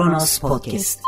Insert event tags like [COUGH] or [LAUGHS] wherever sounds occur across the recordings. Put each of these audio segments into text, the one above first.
Kronos Podcast.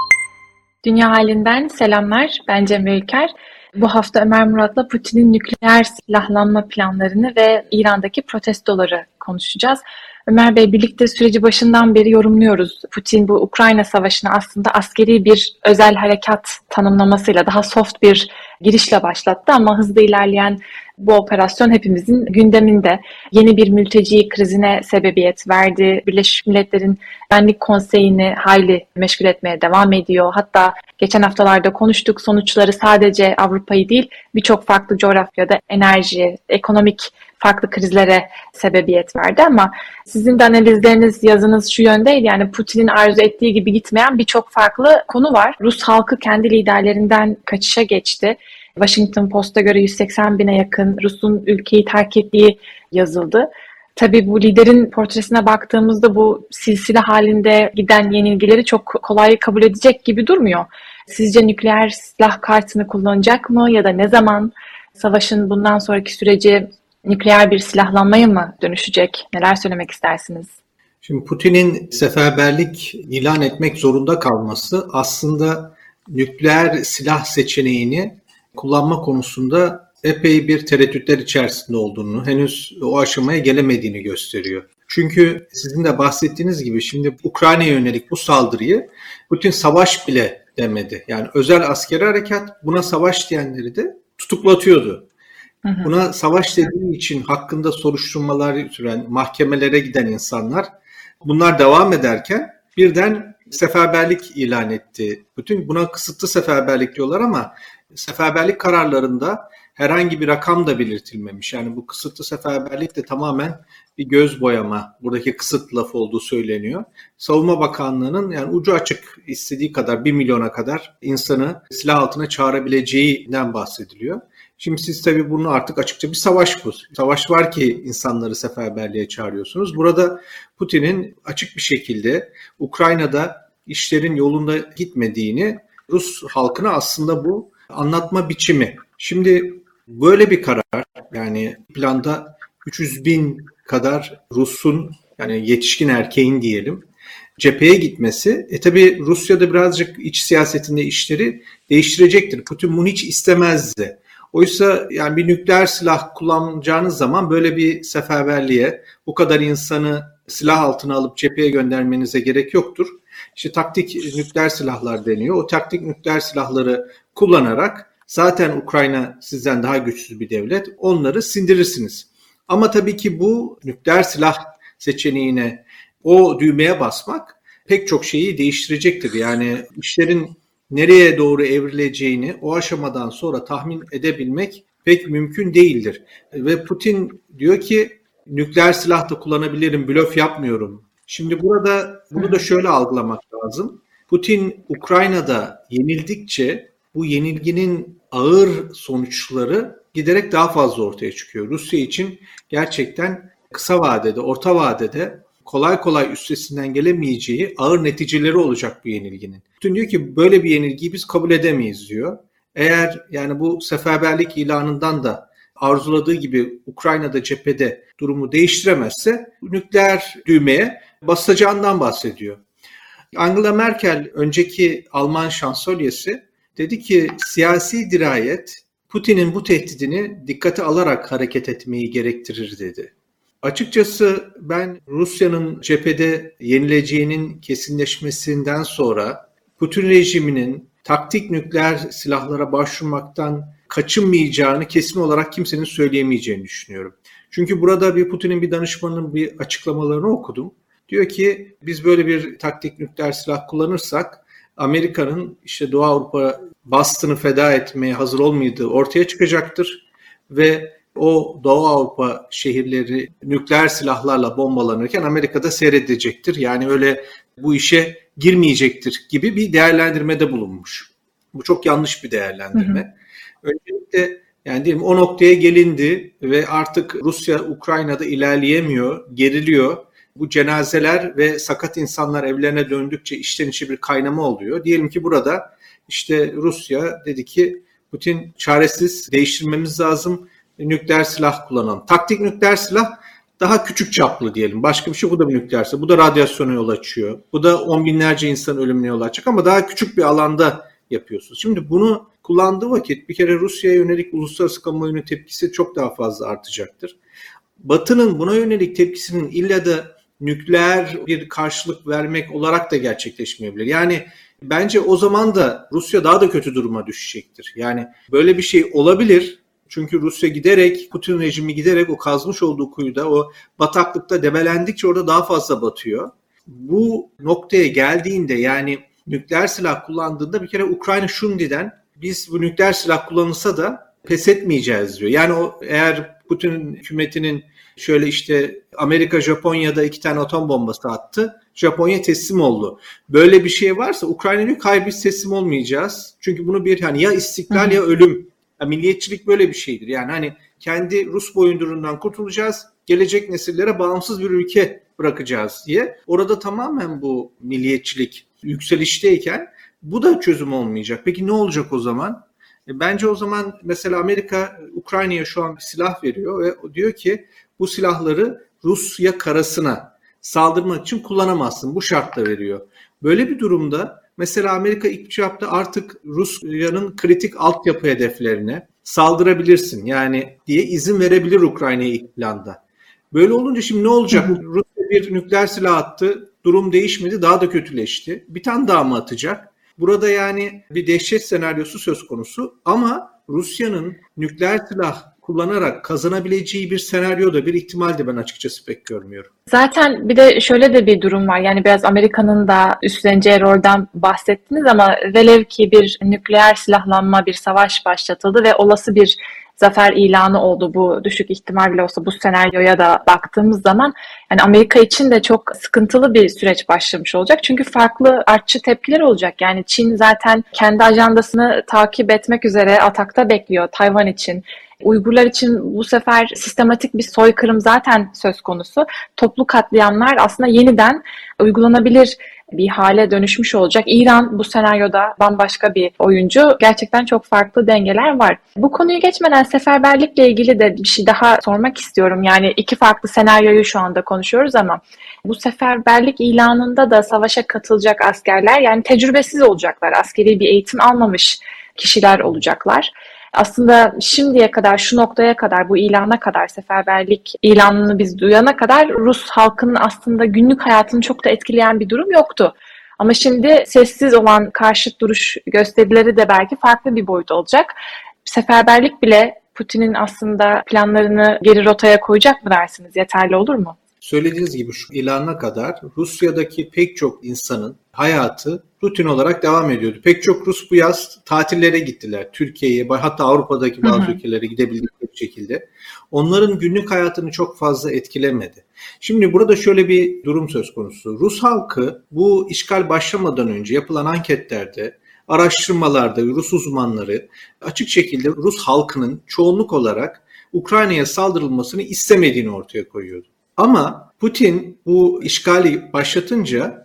Dünya halinden selamlar. Ben Cemre Ülker. Bu hafta Ömer Murat'la Putin'in nükleer silahlanma planlarını ve İran'daki protestoları konuşacağız. Ömer Bey birlikte süreci başından beri yorumluyoruz. Putin bu Ukrayna Savaşı'nı aslında askeri bir özel harekat tanımlamasıyla daha soft bir girişle başlattı ama hızlı ilerleyen bu operasyon hepimizin gündeminde. Yeni bir mülteci krizine sebebiyet verdi. Birleşmiş Milletler'in Güvenlik Konseyi'ni hayli meşgul etmeye devam ediyor. Hatta geçen haftalarda konuştuk sonuçları sadece Avrupa'yı değil birçok farklı coğrafyada enerji, ekonomik farklı krizlere sebebiyet verdi ama sizin de analizleriniz, yazınız şu yöndeydi. Yani Putin'in arzu ettiği gibi gitmeyen birçok farklı konu var. Rus halkı kendi liderlerinden kaçışa geçti. Washington Post'a göre 180 bine yakın Rus'un ülkeyi terk ettiği yazıldı. Tabii bu liderin portresine baktığımızda bu silsile halinde giden yenilgileri çok kolay kabul edecek gibi durmuyor. Sizce nükleer silah kartını kullanacak mı ya da ne zaman? Savaşın bundan sonraki süreci nükleer bir silahlanmaya mı dönüşecek? Neler söylemek istersiniz? Şimdi Putin'in seferberlik ilan etmek zorunda kalması aslında nükleer silah seçeneğini kullanma konusunda epey bir tereddütler içerisinde olduğunu, henüz o aşamaya gelemediğini gösteriyor. Çünkü sizin de bahsettiğiniz gibi şimdi Ukrayna'ya yönelik bu saldırıyı Putin savaş bile demedi. Yani özel askeri harekat buna savaş diyenleri de tutuklatıyordu. Buna savaş dediği için hakkında soruşturmalar süren, mahkemelere giden insanlar bunlar devam ederken birden seferberlik ilan etti. Bütün buna kısıtlı seferberlik diyorlar ama seferberlik kararlarında herhangi bir rakam da belirtilmemiş. Yani bu kısıtlı seferberlik de tamamen bir göz boyama. Buradaki kısıt lafı olduğu söyleniyor. Savunma Bakanlığı'nın yani ucu açık istediği kadar bir milyona kadar insanı silah altına çağırabileceğinden bahsediliyor. Şimdi siz tabii bunu artık açıkça bir savaş bu. Savaş var ki insanları seferberliğe çağırıyorsunuz. Burada Putin'in açık bir şekilde Ukrayna'da işlerin yolunda gitmediğini Rus halkına aslında bu anlatma biçimi. Şimdi böyle bir karar yani planda 300 bin kadar Rus'un yani yetişkin erkeğin diyelim cepheye gitmesi e tabi Rusya'da birazcık iç siyasetinde işleri değiştirecektir. Putin bunu hiç istemezdi. Oysa yani bir nükleer silah kullanacağınız zaman böyle bir seferberliğe bu kadar insanı silah altına alıp cepheye göndermenize gerek yoktur. İşte taktik nükleer silahlar deniyor. O taktik nükleer silahları kullanarak zaten Ukrayna sizden daha güçsüz bir devlet. Onları sindirirsiniz. Ama tabii ki bu nükleer silah seçeneğine o düğmeye basmak pek çok şeyi değiştirecektir. Yani işlerin nereye doğru evrileceğini o aşamadan sonra tahmin edebilmek pek mümkün değildir. Ve Putin diyor ki nükleer silah da kullanabilirim, blöf yapmıyorum. Şimdi burada bunu da şöyle algılamak lazım. Putin Ukrayna'da yenildikçe bu yenilginin ağır sonuçları giderek daha fazla ortaya çıkıyor. Rusya için gerçekten kısa vadede, orta vadede kolay kolay üstesinden gelemeyeceği ağır neticeleri olacak bu yenilginin. Putin diyor ki böyle bir yenilgiyi biz kabul edemeyiz diyor. Eğer yani bu seferberlik ilanından da arzuladığı gibi Ukrayna'da cephede durumu değiştiremezse nükleer düğmeye basacağından bahsediyor. Angela Merkel önceki Alman şansölyesi dedi ki siyasi dirayet Putin'in bu tehdidini dikkate alarak hareket etmeyi gerektirir dedi. Açıkçası ben Rusya'nın cephede yenileceğinin kesinleşmesinden sonra Putin rejiminin taktik nükleer silahlara başvurmaktan kaçınmayacağını kesin olarak kimsenin söyleyemeyeceğini düşünüyorum. Çünkü burada bir Putin'in bir danışmanının bir açıklamalarını okudum. Diyor ki biz böyle bir taktik nükleer silah kullanırsak Amerika'nın işte Doğu Avrupa bastını feda etmeye hazır olmadığı ortaya çıkacaktır ve o Doğu Avrupa şehirleri nükleer silahlarla bombalanırken Amerika'da seyredecektir. Yani öyle bu işe girmeyecektir gibi bir değerlendirmede bulunmuş. Bu çok yanlış bir değerlendirme. Hı hı. Öncelikle yani diyelim o noktaya gelindi ve artık Rusya Ukrayna'da ilerleyemiyor, geriliyor. Bu cenazeler ve sakat insanlar evlerine döndükçe işten içe bir kaynama oluyor. Diyelim ki burada işte Rusya dedi ki Putin çaresiz değiştirmemiz lazım nükleer silah kullanalım. Taktik nükleer silah daha küçük çaplı diyelim. Başka bir şey bu da bir nükleerse. Bu da radyasyona yol açıyor. Bu da on binlerce insan ölümüne yol açacak ama daha küçük bir alanda yapıyorsunuz. Şimdi bunu kullandığı vakit bir kere Rusya'ya yönelik uluslararası kamuoyunun tepkisi çok daha fazla artacaktır. Batı'nın buna yönelik tepkisinin illa da nükleer bir karşılık vermek olarak da gerçekleşmeyebilir. Yani bence o zaman da Rusya daha da kötü duruma düşecektir. Yani böyle bir şey olabilir. Çünkü Rusya giderek, Putin rejimi giderek o kazmış olduğu kuyuda, o bataklıkta debelendikçe orada daha fazla batıyor. Bu noktaya geldiğinde yani nükleer silah kullandığında bir kere Ukrayna şimdiden biz bu nükleer silah kullanılsa da pes etmeyeceğiz diyor. Yani o eğer Putin hükümetinin şöyle işte Amerika Japonya'da iki tane atom bombası attı. Japonya teslim oldu. Böyle bir şey varsa Ukrayna diyor hayır biz teslim olmayacağız. Çünkü bunu bir hani ya istiklal ya ölüm. Ya milliyetçilik böyle bir şeydir. Yani hani kendi Rus boyundurundan kurtulacağız. Gelecek nesillere bağımsız bir ülke bırakacağız diye. Orada tamamen bu milliyetçilik yükselişteyken bu da çözüm olmayacak. Peki ne olacak o zaman? E, bence o zaman mesela Amerika Ukrayna'ya şu an bir silah veriyor ve diyor ki bu silahları Rusya karasına saldırmak için kullanamazsın. Bu şartla veriyor. Böyle bir durumda mesela Amerika ilk cevapta artık Rusya'nın kritik altyapı hedeflerine saldırabilirsin yani diye izin verebilir Ukrayna'ya ilk planda. Böyle olunca şimdi ne olacak? Rusya bir nükleer silah attı. Durum değişmedi. Daha da kötüleşti. Bir tane daha mı atacak? Burada yani bir dehşet senaryosu söz konusu ama Rusya'nın nükleer silah kullanarak kazanabileceği bir senaryo da bir ihtimal de ben açıkçası pek görmüyorum. Zaten bir de şöyle de bir durum var. Yani biraz Amerika'nın da üstleneceği rolden bahsettiniz ama velev ki bir nükleer silahlanma, bir savaş başlatıldı ve olası bir zafer ilanı oldu bu düşük ihtimal bile olsa bu senaryoya da baktığımız zaman yani Amerika için de çok sıkıntılı bir süreç başlamış olacak. Çünkü farklı artçı tepkiler olacak. Yani Çin zaten kendi ajandasını takip etmek üzere atakta bekliyor Tayvan için. Uygurlar için bu sefer sistematik bir soykırım zaten söz konusu. Toplu katliamlar aslında yeniden uygulanabilir bir hale dönüşmüş olacak. İran bu senaryoda bambaşka bir oyuncu. Gerçekten çok farklı dengeler var. Bu konuyu geçmeden seferberlikle ilgili de bir şey daha sormak istiyorum. Yani iki farklı senaryoyu şu anda konuşuyoruz ama bu seferberlik ilanında da savaşa katılacak askerler yani tecrübesiz olacaklar. Askeri bir eğitim almamış kişiler olacaklar aslında şimdiye kadar şu noktaya kadar bu ilana kadar seferberlik ilanını biz duyana kadar Rus halkının aslında günlük hayatını çok da etkileyen bir durum yoktu. Ama şimdi sessiz olan karşıt duruş gösterileri de belki farklı bir boyut olacak. Seferberlik bile Putin'in aslında planlarını geri rotaya koyacak mı dersiniz? Yeterli olur mu? Söylediğiniz gibi şu ilana kadar Rusya'daki pek çok insanın hayatı rutin olarak devam ediyordu. Pek çok Rus bu yaz tatillere gittiler. Türkiye'ye hatta Avrupa'daki bazı hı hı. ülkelere gidebildikleri şekilde. Onların günlük hayatını çok fazla etkilemedi. Şimdi burada şöyle bir durum söz konusu. Rus halkı bu işgal başlamadan önce yapılan anketlerde araştırmalarda Rus uzmanları açık şekilde Rus halkının çoğunluk olarak Ukrayna'ya saldırılmasını istemediğini ortaya koyuyordu. Ama Putin bu işgali başlatınca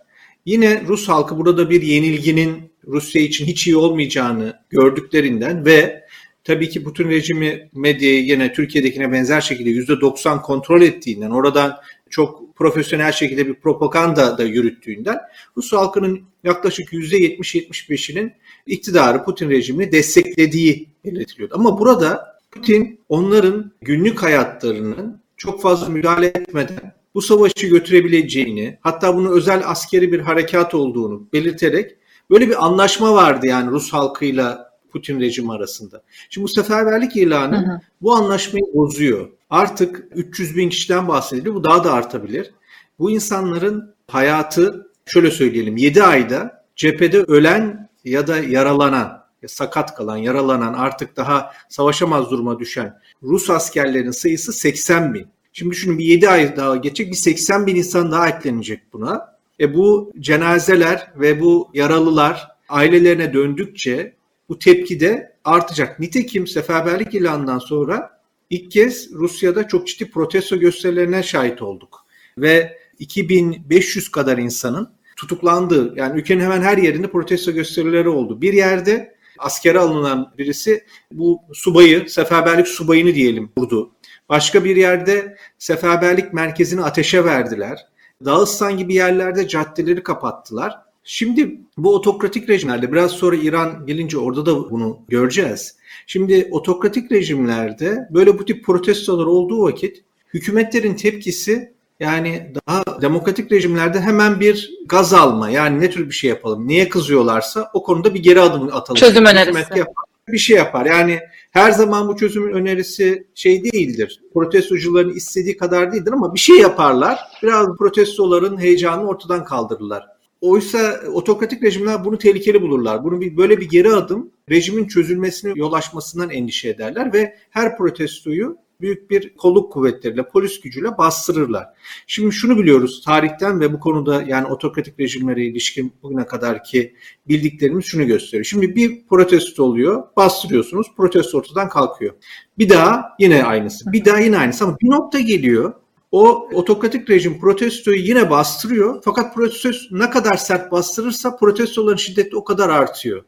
yine Rus halkı burada bir yenilginin Rusya için hiç iyi olmayacağını gördüklerinden ve tabii ki Putin rejimi medyayı yine Türkiye'dekine benzer şekilde %90 kontrol ettiğinden oradan çok profesyonel şekilde bir propaganda da yürüttüğünden Rus halkının yaklaşık %70-75'inin iktidarı Putin rejimini desteklediği belirtiliyordu. Ama burada Putin onların günlük hayatlarının çok fazla müdahale etmeden bu savaşı götürebileceğini, hatta bunu özel askeri bir harekat olduğunu belirterek böyle bir anlaşma vardı yani Rus halkıyla Putin rejimi arasında. Şimdi bu seferberlik ilanı hı hı. bu anlaşmayı bozuyor. Artık 300 bin kişiden bahsediliyor. Bu daha da artabilir. Bu insanların hayatı şöyle söyleyelim 7 ayda cephede ölen ya da yaralanan sakat kalan, yaralanan, artık daha savaşamaz duruma düşen Rus askerlerin sayısı 80 bin. Şimdi düşünün bir 7 ay daha geçecek bir 80 bin insan daha eklenecek buna. E bu cenazeler ve bu yaralılar ailelerine döndükçe bu tepki de artacak. Nitekim seferberlik ilanından sonra ilk kez Rusya'da çok ciddi protesto gösterilerine şahit olduk. Ve 2500 kadar insanın tutuklandığı yani ülkenin hemen her yerinde protesto gösterileri oldu. Bir yerde askere alınan birisi bu subayı, seferberlik subayını diyelim vurdu. Başka bir yerde seferberlik merkezini ateşe verdiler. Dağıstan gibi yerlerde caddeleri kapattılar. Şimdi bu otokratik rejimlerde biraz sonra İran gelince orada da bunu göreceğiz. Şimdi otokratik rejimlerde böyle bu tip protestolar olduğu vakit hükümetlerin tepkisi yani daha demokratik rejimlerde hemen bir gaz alma yani ne tür bir şey yapalım neye kızıyorlarsa o konuda bir geri adım atalım. Çözüm önerisi. bir şey yapar. Yani her zaman bu çözüm önerisi şey değildir. Protestocuların istediği kadar değildir ama bir şey yaparlar. Biraz protestoların heyecanını ortadan kaldırırlar. Oysa otokratik rejimler bunu tehlikeli bulurlar. Bunu bir, böyle bir geri adım rejimin çözülmesine yol açmasından endişe ederler ve her protestoyu büyük bir kolluk kuvvetleriyle, polis gücüyle bastırırlar. Şimdi şunu biliyoruz tarihten ve bu konuda yani otokratik rejimlere ilişkin bugüne kadarki bildiklerimiz şunu gösteriyor. Şimdi bir protesto oluyor, bastırıyorsunuz, protesto ortadan kalkıyor. Bir daha yine aynısı, bir daha yine aynısı ama bir nokta geliyor. O otokratik rejim protestoyu yine bastırıyor. Fakat protesto ne kadar sert bastırırsa protestoların şiddeti o kadar artıyor.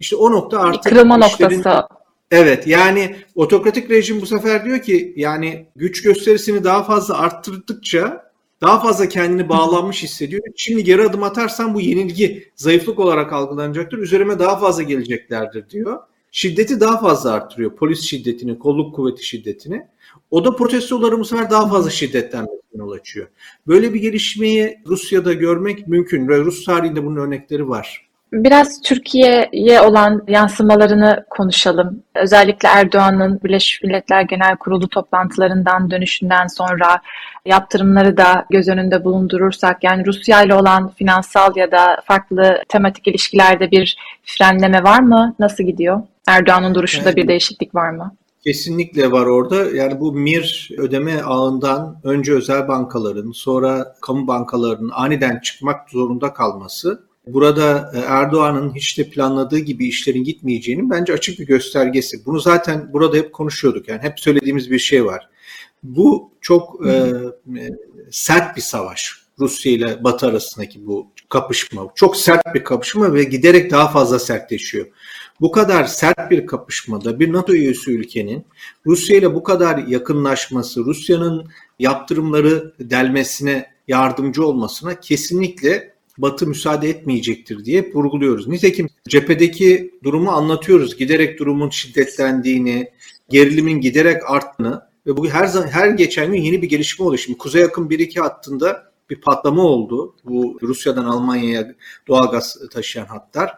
İşte o nokta artık kırılma noktası Evet yani otokratik rejim bu sefer diyor ki yani güç gösterisini daha fazla arttırdıkça daha fazla kendini bağlanmış hissediyor. Şimdi geri adım atarsan bu yenilgi zayıflık olarak algılanacaktır. Üzerime daha fazla geleceklerdir diyor. Şiddeti daha fazla arttırıyor. Polis şiddetini, kolluk kuvveti şiddetini. O da protestoları bu sefer daha fazla şiddetlenmesine yol açıyor. Böyle bir gelişmeyi Rusya'da görmek mümkün ve Rus tarihinde bunun örnekleri var. Biraz Türkiye'ye olan yansımalarını konuşalım. Özellikle Erdoğan'ın Birleşmiş Milletler Genel Kurulu toplantılarından dönüşünden sonra yaptırımları da göz önünde bulundurursak yani Rusya ile olan finansal ya da farklı tematik ilişkilerde bir frenleme var mı? Nasıl gidiyor? Erdoğan'ın duruşunda evet. bir değişiklik var mı? Kesinlikle var orada. Yani bu MIR ödeme ağından önce özel bankaların sonra kamu bankalarının aniden çıkmak zorunda kalması burada e, Erdoğan'ın hiç de planladığı gibi işlerin gitmeyeceğinin bence açık bir göstergesi. Bunu zaten burada hep konuşuyorduk. Yani hep söylediğimiz bir şey var. Bu çok e, e, sert bir savaş. Rusya ile Batı arasındaki bu kapışma. Çok sert bir kapışma ve giderek daha fazla sertleşiyor. Bu kadar sert bir kapışmada bir NATO üyesi ülkenin Rusya ile bu kadar yakınlaşması, Rusya'nın yaptırımları delmesine yardımcı olmasına kesinlikle Batı müsaade etmeyecektir diye vurguluyoruz. Nitekim cephedeki durumu anlatıyoruz. Giderek durumun şiddetlendiğini, gerilimin giderek arttığını ve bu her zaman her geçen gün yeni bir gelişme oluyor. Şimdi Kuzey Akım 1-2 hattında bir patlama oldu. Bu Rusya'dan Almanya'ya doğalgaz taşıyan hatlar.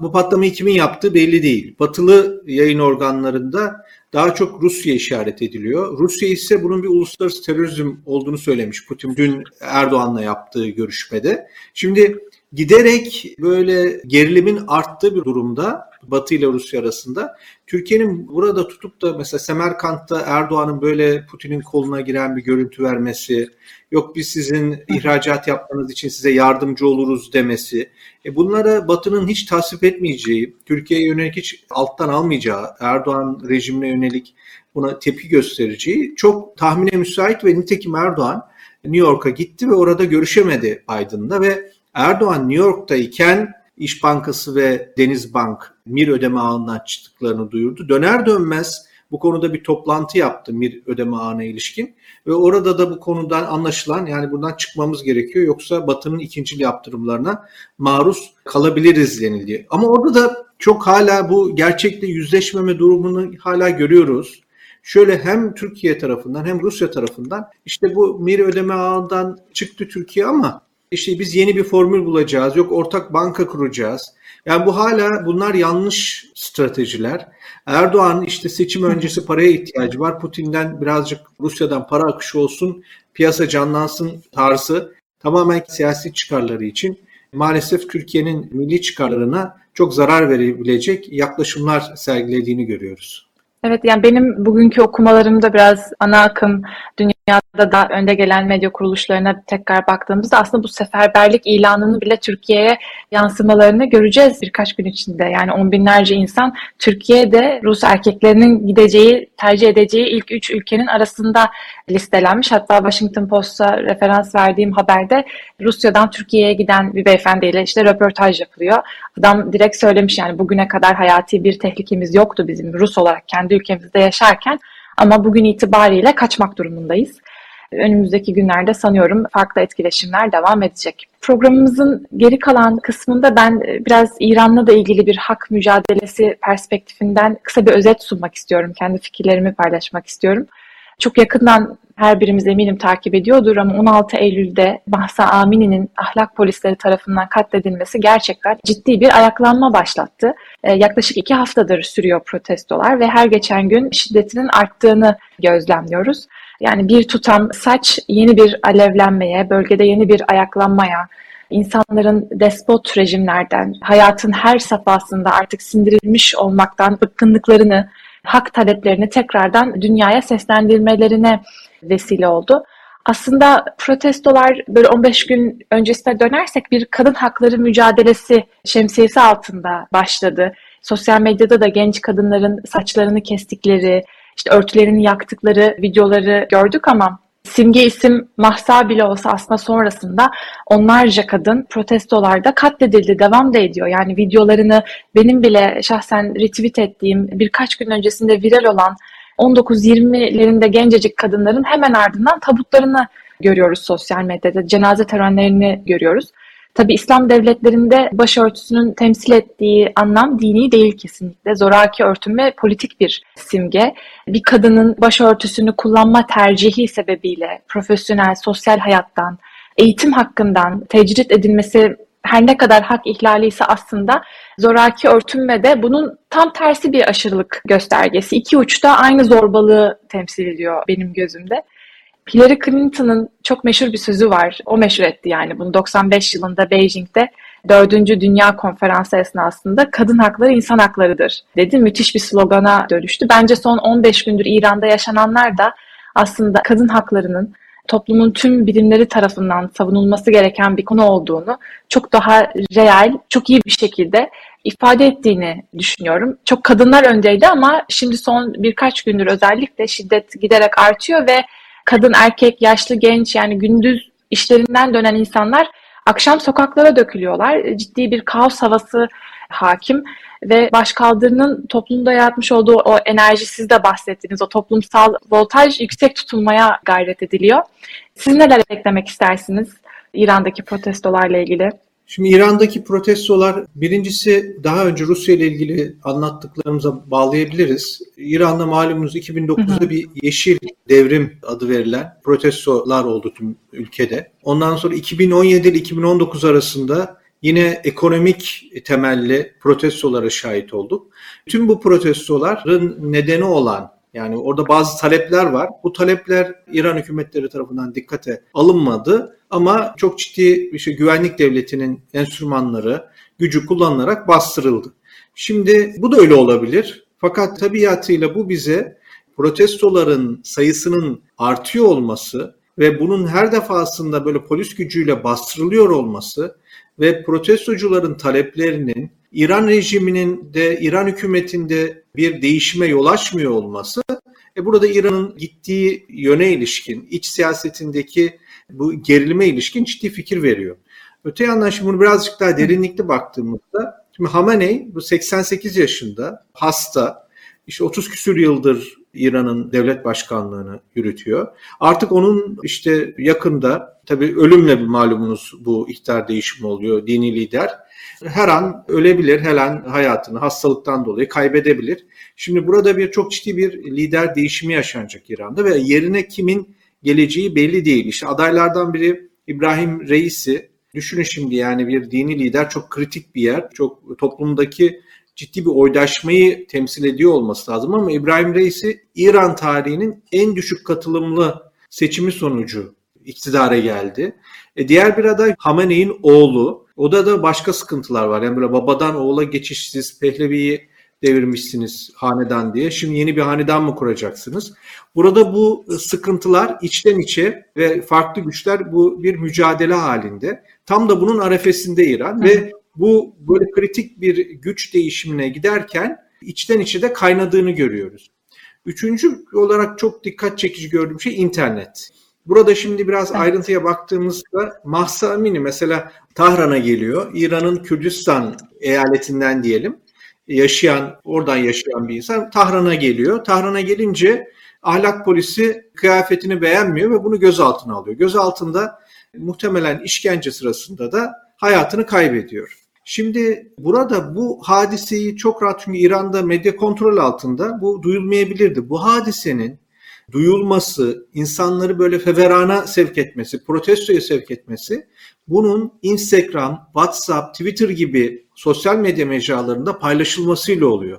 Bu patlamayı kimin yaptığı belli değil. Batılı yayın organlarında daha çok Rusya işaret ediliyor. Rusya ise bunun bir uluslararası terörizm olduğunu söylemiş Putin dün Erdoğan'la yaptığı görüşmede. Şimdi giderek böyle gerilimin arttığı bir durumda Batı ile Rusya arasında. Türkiye'nin burada tutup da mesela Semerkant'ta Erdoğan'ın böyle Putin'in koluna giren bir görüntü vermesi, yok biz sizin ihracat yapmanız için size yardımcı oluruz demesi, e bunlara Batı'nın hiç tasvip etmeyeceği, Türkiye'ye yönelik hiç alttan almayacağı, Erdoğan rejimine yönelik buna tepki göstereceği çok tahmine müsait ve nitekim Erdoğan New York'a gitti ve orada görüşemedi Biden'la ve Erdoğan New York'tayken İş Bankası ve Denizbank MIR ödeme ağından çıktıklarını duyurdu. Döner dönmez bu konuda bir toplantı yaptı MIR ödeme ağına ilişkin ve orada da bu konudan anlaşılan yani buradan çıkmamız gerekiyor yoksa Batı'nın ikinci yaptırımlarına maruz kalabiliriz denildi. Ama orada da çok hala bu gerçekle yüzleşmeme durumunu hala görüyoruz. Şöyle hem Türkiye tarafından hem Rusya tarafından işte bu MIR ödeme ağından çıktı Türkiye ama işte biz yeni bir formül bulacağız, yok ortak banka kuracağız. Yani bu hala bunlar yanlış stratejiler. Erdoğan işte seçim öncesi paraya ihtiyacı var. Putin'den birazcık Rusya'dan para akışı olsun, piyasa canlansın tarzı tamamen siyasi çıkarları için maalesef Türkiye'nin milli çıkarlarına çok zarar verebilecek yaklaşımlar sergilediğini görüyoruz. Evet yani benim bugünkü okumalarımda biraz ana akım dünyada da önde gelen medya kuruluşlarına tekrar baktığımızda aslında bu seferberlik ilanını bile Türkiye'ye yansımalarını göreceğiz birkaç gün içinde. Yani on binlerce insan Türkiye'de Rus erkeklerinin gideceği, tercih edeceği ilk üç ülkenin arasında listelenmiş. Hatta Washington Post'a referans verdiğim haberde Rusya'dan Türkiye'ye giden bir beyefendiyle işte röportaj yapılıyor. Adam direkt söylemiş yani bugüne kadar hayati bir tehlikemiz yoktu bizim Rus olarak kendi ülkemizde yaşarken ama bugün itibariyle kaçmak durumundayız. Önümüzdeki günlerde sanıyorum farklı etkileşimler devam edecek. Programımızın geri kalan kısmında ben biraz İran'la da ilgili bir hak mücadelesi perspektifinden kısa bir özet sunmak istiyorum. Kendi fikirlerimi paylaşmak istiyorum. Çok yakından her birimiz eminim takip ediyordur ama 16 Eylül'de Mahsa Amini'nin ahlak polisleri tarafından katledilmesi gerçekten ciddi bir ayaklanma başlattı. Ee, yaklaşık iki haftadır sürüyor protestolar ve her geçen gün şiddetinin arttığını gözlemliyoruz. Yani bir tutam saç yeni bir alevlenmeye, bölgede yeni bir ayaklanmaya, insanların despot rejimlerden, hayatın her safhasında artık sindirilmiş olmaktan bıkkınlıklarını, hak taleplerini tekrardan dünyaya seslendirmelerine vesile oldu. Aslında protestolar böyle 15 gün öncesine dönersek bir kadın hakları mücadelesi şemsiyesi altında başladı. Sosyal medyada da genç kadınların saçlarını kestikleri, işte örtülerini yaktıkları videoları gördük ama simge isim Mahsa bile olsa aslında sonrasında onlarca kadın protestolarda katledildi, devam da ediyor. Yani videolarını benim bile şahsen retweet ettiğim birkaç gün öncesinde viral olan 19-20'lerinde gencecik kadınların hemen ardından tabutlarını görüyoruz sosyal medyada. Cenaze törenlerini görüyoruz. Tabi İslam devletlerinde başörtüsünün temsil ettiği anlam dini değil kesinlikle. Zoraki örtünme politik bir simge. Bir kadının başörtüsünü kullanma tercihi sebebiyle profesyonel, sosyal hayattan, eğitim hakkından tecrit edilmesi her ne kadar hak ihlali ise aslında zoraki örtünme de bunun tam tersi bir aşırılık göstergesi. İki uçta aynı zorbalığı temsil ediyor benim gözümde. Hillary Clinton'ın çok meşhur bir sözü var. O meşhur etti yani bunu 95 yılında Beijing'de 4. Dünya Konferansı esnasında kadın hakları insan haklarıdır dedi. Müthiş bir slogana dönüştü. Bence son 15 gündür İran'da yaşananlar da aslında kadın haklarının toplumun tüm bilimleri tarafından savunulması gereken bir konu olduğunu çok daha real, çok iyi bir şekilde ifade ettiğini düşünüyorum. Çok kadınlar öndeydi ama şimdi son birkaç gündür özellikle şiddet giderek artıyor ve kadın, erkek, yaşlı, genç yani gündüz işlerinden dönen insanlar akşam sokaklara dökülüyorlar. Ciddi bir kaos havası hakim ve başkaldırının toplumda yaratmış olduğu o enerji siz de bahsettiğiniz o toplumsal voltaj yüksek tutulmaya gayret ediliyor. Siz neler eklemek istersiniz İran'daki protestolarla ilgili? Şimdi İran'daki protestolar birincisi daha önce Rusya ile ilgili anlattıklarımıza bağlayabiliriz. İran'da malumunuz 2009'da hı hı. bir yeşil devrim adı verilen protestolar oldu tüm ülkede. Ondan sonra 2017 ile 2019 arasında yine ekonomik temelli protestolara şahit olduk. Tüm bu protestoların nedeni olan yani orada bazı talepler var. Bu talepler İran hükümetleri tarafından dikkate alınmadı ama çok ciddi şey güvenlik devletinin enstrümanları, gücü kullanılarak bastırıldı. Şimdi bu da öyle olabilir. Fakat tabiatıyla bu bize protestoların sayısının artıyor olması ve bunun her defasında böyle polis gücüyle bastırılıyor olması ve protestocuların taleplerinin İran rejiminin de İran hükümetinde bir değişime yol açmıyor olması e burada İran'ın gittiği yöne ilişkin, iç siyasetindeki bu gerilime ilişkin ciddi fikir veriyor. Öte yandan şimdi bunu birazcık daha derinlikli baktığımızda şimdi Hamenei bu 88 yaşında hasta işte 30 küsür yıldır İran'ın devlet başkanlığını yürütüyor. Artık onun işte yakında tabii ölümle malumunuz bu iktidar değişimi oluyor dini lider. Her an ölebilir, her an hayatını hastalıktan dolayı kaybedebilir. Şimdi burada bir çok ciddi bir lider değişimi yaşanacak İran'da ve yerine kimin geleceği belli değil. İşte adaylardan biri İbrahim Reis'i düşünün şimdi yani bir dini lider çok kritik bir yer. Çok toplumdaki ciddi bir oydaşmayı temsil ediyor olması lazım ama İbrahim Reis'i İran tarihinin en düşük katılımlı seçimi sonucu iktidara geldi. E diğer bir aday Hamene'in oğlu. O da da başka sıkıntılar var. Yani böyle babadan oğula geçişsiz Pehlevi'yi devirmişsiniz hanedan diye. Şimdi yeni bir hanedan mı kuracaksınız? Burada bu sıkıntılar içten içe ve farklı güçler bu bir mücadele halinde. Tam da bunun arefesinde İran Hı. ve bu böyle kritik bir güç değişimine giderken içten içe de kaynadığını görüyoruz. Üçüncü olarak çok dikkat çekici gördüğüm şey internet. Burada şimdi biraz evet. ayrıntıya baktığımızda Mahsa Amini mesela Tahran'a geliyor. İran'ın Kürdistan eyaletinden diyelim. Yaşayan, oradan yaşayan bir insan Tahran'a geliyor. Tahran'a gelince ahlak polisi kıyafetini beğenmiyor ve bunu gözaltına alıyor. Gözaltında muhtemelen işkence sırasında da hayatını kaybediyor. Şimdi burada bu hadiseyi çok rahat çünkü İran'da medya kontrol altında bu duyulmayabilirdi. Bu hadisenin duyulması, insanları böyle feverana sevk etmesi, protestoya sevk etmesi bunun Instagram, WhatsApp, Twitter gibi sosyal medya mecralarında paylaşılmasıyla oluyor.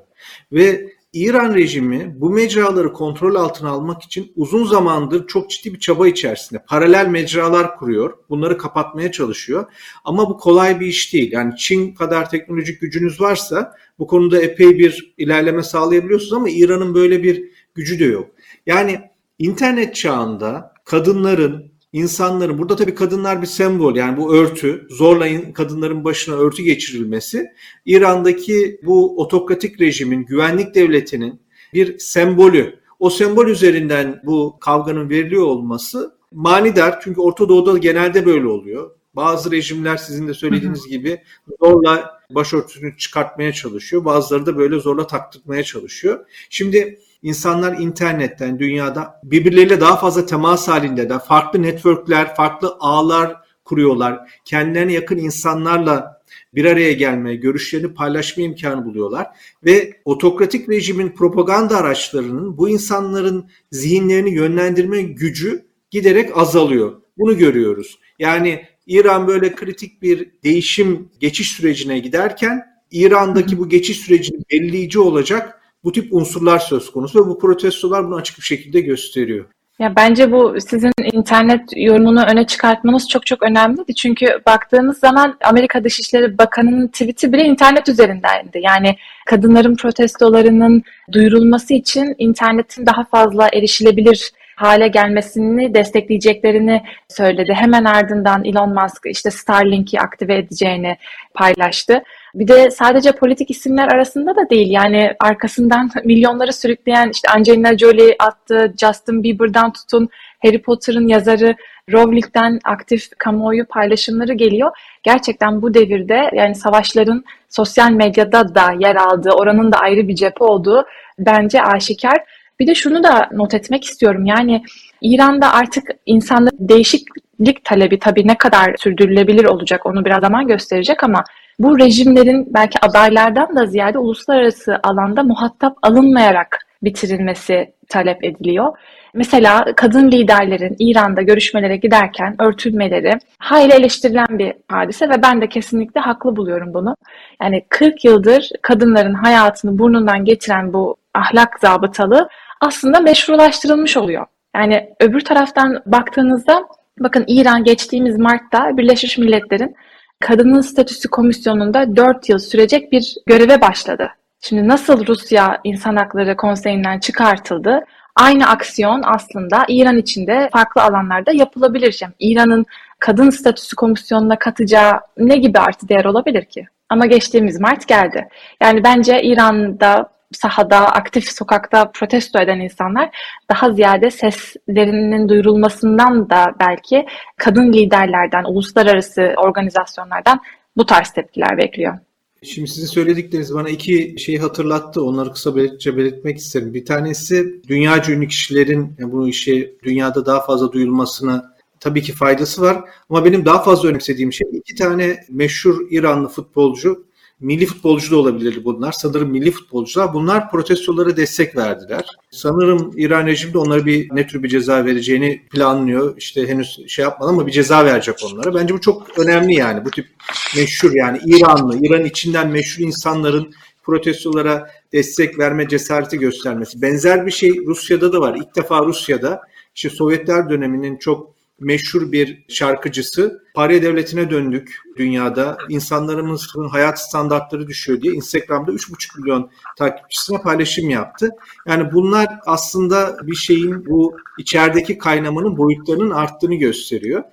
Ve İran rejimi bu mecraları kontrol altına almak için uzun zamandır çok ciddi bir çaba içerisinde paralel mecralar kuruyor. Bunları kapatmaya çalışıyor. Ama bu kolay bir iş değil. Yani Çin kadar teknolojik gücünüz varsa bu konuda epey bir ilerleme sağlayabiliyorsunuz ama İran'ın böyle bir gücü de yok. Yani internet çağında kadınların, insanların, burada tabii kadınlar bir sembol yani bu örtü, zorla kadınların başına örtü geçirilmesi İran'daki bu otokratik rejimin, güvenlik devletinin bir sembolü. O sembol üzerinden bu kavganın veriliyor olması manidar çünkü Orta Doğu'da genelde böyle oluyor. Bazı rejimler sizin de söylediğiniz gibi zorla başörtüsünü çıkartmaya çalışıyor. Bazıları da böyle zorla taktırmaya çalışıyor. Şimdi insanlar internetten, dünyada birbirleriyle daha fazla temas halinde de farklı networkler, farklı ağlar kuruyorlar. Kendilerine yakın insanlarla bir araya gelme, görüşlerini paylaşma imkanı buluyorlar ve otokratik rejimin propaganda araçlarının bu insanların zihinlerini yönlendirme gücü giderek azalıyor. Bunu görüyoruz. Yani İran böyle kritik bir değişim geçiş sürecine giderken İran'daki bu geçiş sürecinin belirleyici olacak bu tip unsurlar söz konusu ve bu protestolar bunu açık bir şekilde gösteriyor. Ya bence bu sizin internet yorumunu öne çıkartmanız çok çok önemliydi. Çünkü baktığınız zaman Amerika Dışişleri Bakanı'nın tweet'i bile internet üzerindeydi. Yani kadınların protestolarının duyurulması için internetin daha fazla erişilebilir hale gelmesini destekleyeceklerini söyledi. Hemen ardından Elon Musk işte Starlink'i aktive edeceğini paylaştı. Bir de sadece politik isimler arasında da değil. Yani arkasından [LAUGHS] milyonları sürükleyen işte Angelina Jolie attı, Justin Bieber'dan tutun, Harry Potter'ın yazarı Rowling'den aktif kamuoyu paylaşımları geliyor. Gerçekten bu devirde yani savaşların sosyal medyada da yer aldığı, oranın da ayrı bir cephe olduğu bence aşikar. Bir de şunu da not etmek istiyorum. Yani İran'da artık insanların değişiklik talebi tabii ne kadar sürdürülebilir olacak onu biraz zaman gösterecek ama bu rejimlerin belki adaylardan da ziyade uluslararası alanda muhatap alınmayarak bitirilmesi talep ediliyor. Mesela kadın liderlerin İran'da görüşmelere giderken örtülmeleri hayli eleştirilen bir hadise ve ben de kesinlikle haklı buluyorum bunu. Yani 40 yıldır kadınların hayatını burnundan getiren bu ahlak zabıtalı aslında meşrulaştırılmış oluyor. Yani öbür taraftan baktığınızda bakın İran geçtiğimiz Mart'ta Birleşmiş Milletler'in Kadının Statüsü Komisyonu'nda 4 yıl sürecek bir göreve başladı. Şimdi nasıl Rusya İnsan Hakları Konseyi'nden çıkartıldı? Aynı aksiyon aslında İran içinde farklı alanlarda yapılabilir. Yani İran'ın kadın statüsü komisyonuna katacağı ne gibi artı değer olabilir ki? Ama geçtiğimiz Mart geldi. Yani bence İran'da sahada, aktif sokakta protesto eden insanlar daha ziyade seslerinin duyurulmasından da belki kadın liderlerden, uluslararası organizasyonlardan bu tarz tepkiler bekliyor. Şimdi sizin söyledikleriniz bana iki şeyi hatırlattı. Onları kısa belirtçe belirtmek isterim. Bir tanesi dünya ünlü kişilerin bu işe dünyada daha fazla duyulmasını tabii ki faydası var. Ama benim daha fazla önemsediğim şey iki tane meşhur İranlı futbolcu milli futbolcu da olabilirdi bunlar. Sanırım milli futbolcular. Bunlar protestolara destek verdiler. Sanırım İran rejimi de onlara bir ne tür bir ceza vereceğini planlıyor. İşte henüz şey yapmadı ama bir ceza verecek onlara. Bence bu çok önemli yani. Bu tip meşhur yani İranlı, İran içinden meşhur insanların protestolara destek verme cesareti göstermesi. Benzer bir şey Rusya'da da var. İlk defa Rusya'da işte Sovyetler döneminin çok meşhur bir şarkıcısı. Pare devletine döndük dünyada. İnsanlarımızın hayat standartları düşüyor diye Instagram'da 3,5 milyon takipçisine paylaşım yaptı. Yani bunlar aslında bir şeyin bu içerideki kaynamanın boyutlarının arttığını gösteriyor.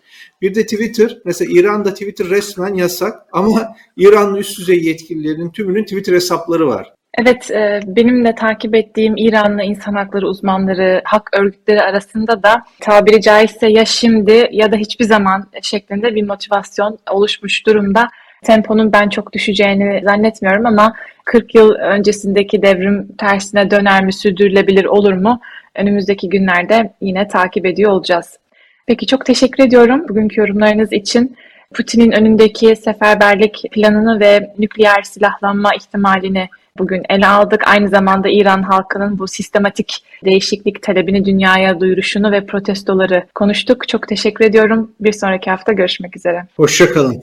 Bir de Twitter. Mesela İran'da Twitter resmen yasak ama İranlı üst düzey yetkililerin tümünün Twitter hesapları var. Evet, e, benim de takip ettiğim İranlı insan hakları uzmanları, hak örgütleri arasında da tabiri caizse ya şimdi ya da hiçbir zaman şeklinde bir motivasyon oluşmuş durumda. Temponun ben çok düşeceğini zannetmiyorum ama 40 yıl öncesindeki devrim tersine döner mi, sürdürülebilir olur mu? Önümüzdeki günlerde yine takip ediyor olacağız. Peki çok teşekkür ediyorum bugünkü yorumlarınız için. Putin'in önündeki seferberlik planını ve nükleer silahlanma ihtimalini bugün ele aldık. Aynı zamanda İran halkının bu sistematik değişiklik talebini dünyaya duyuruşunu ve protestoları konuştuk. Çok teşekkür ediyorum. Bir sonraki hafta görüşmek üzere. Hoşçakalın.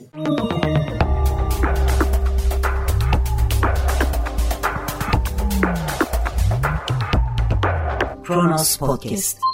Kronos Podcast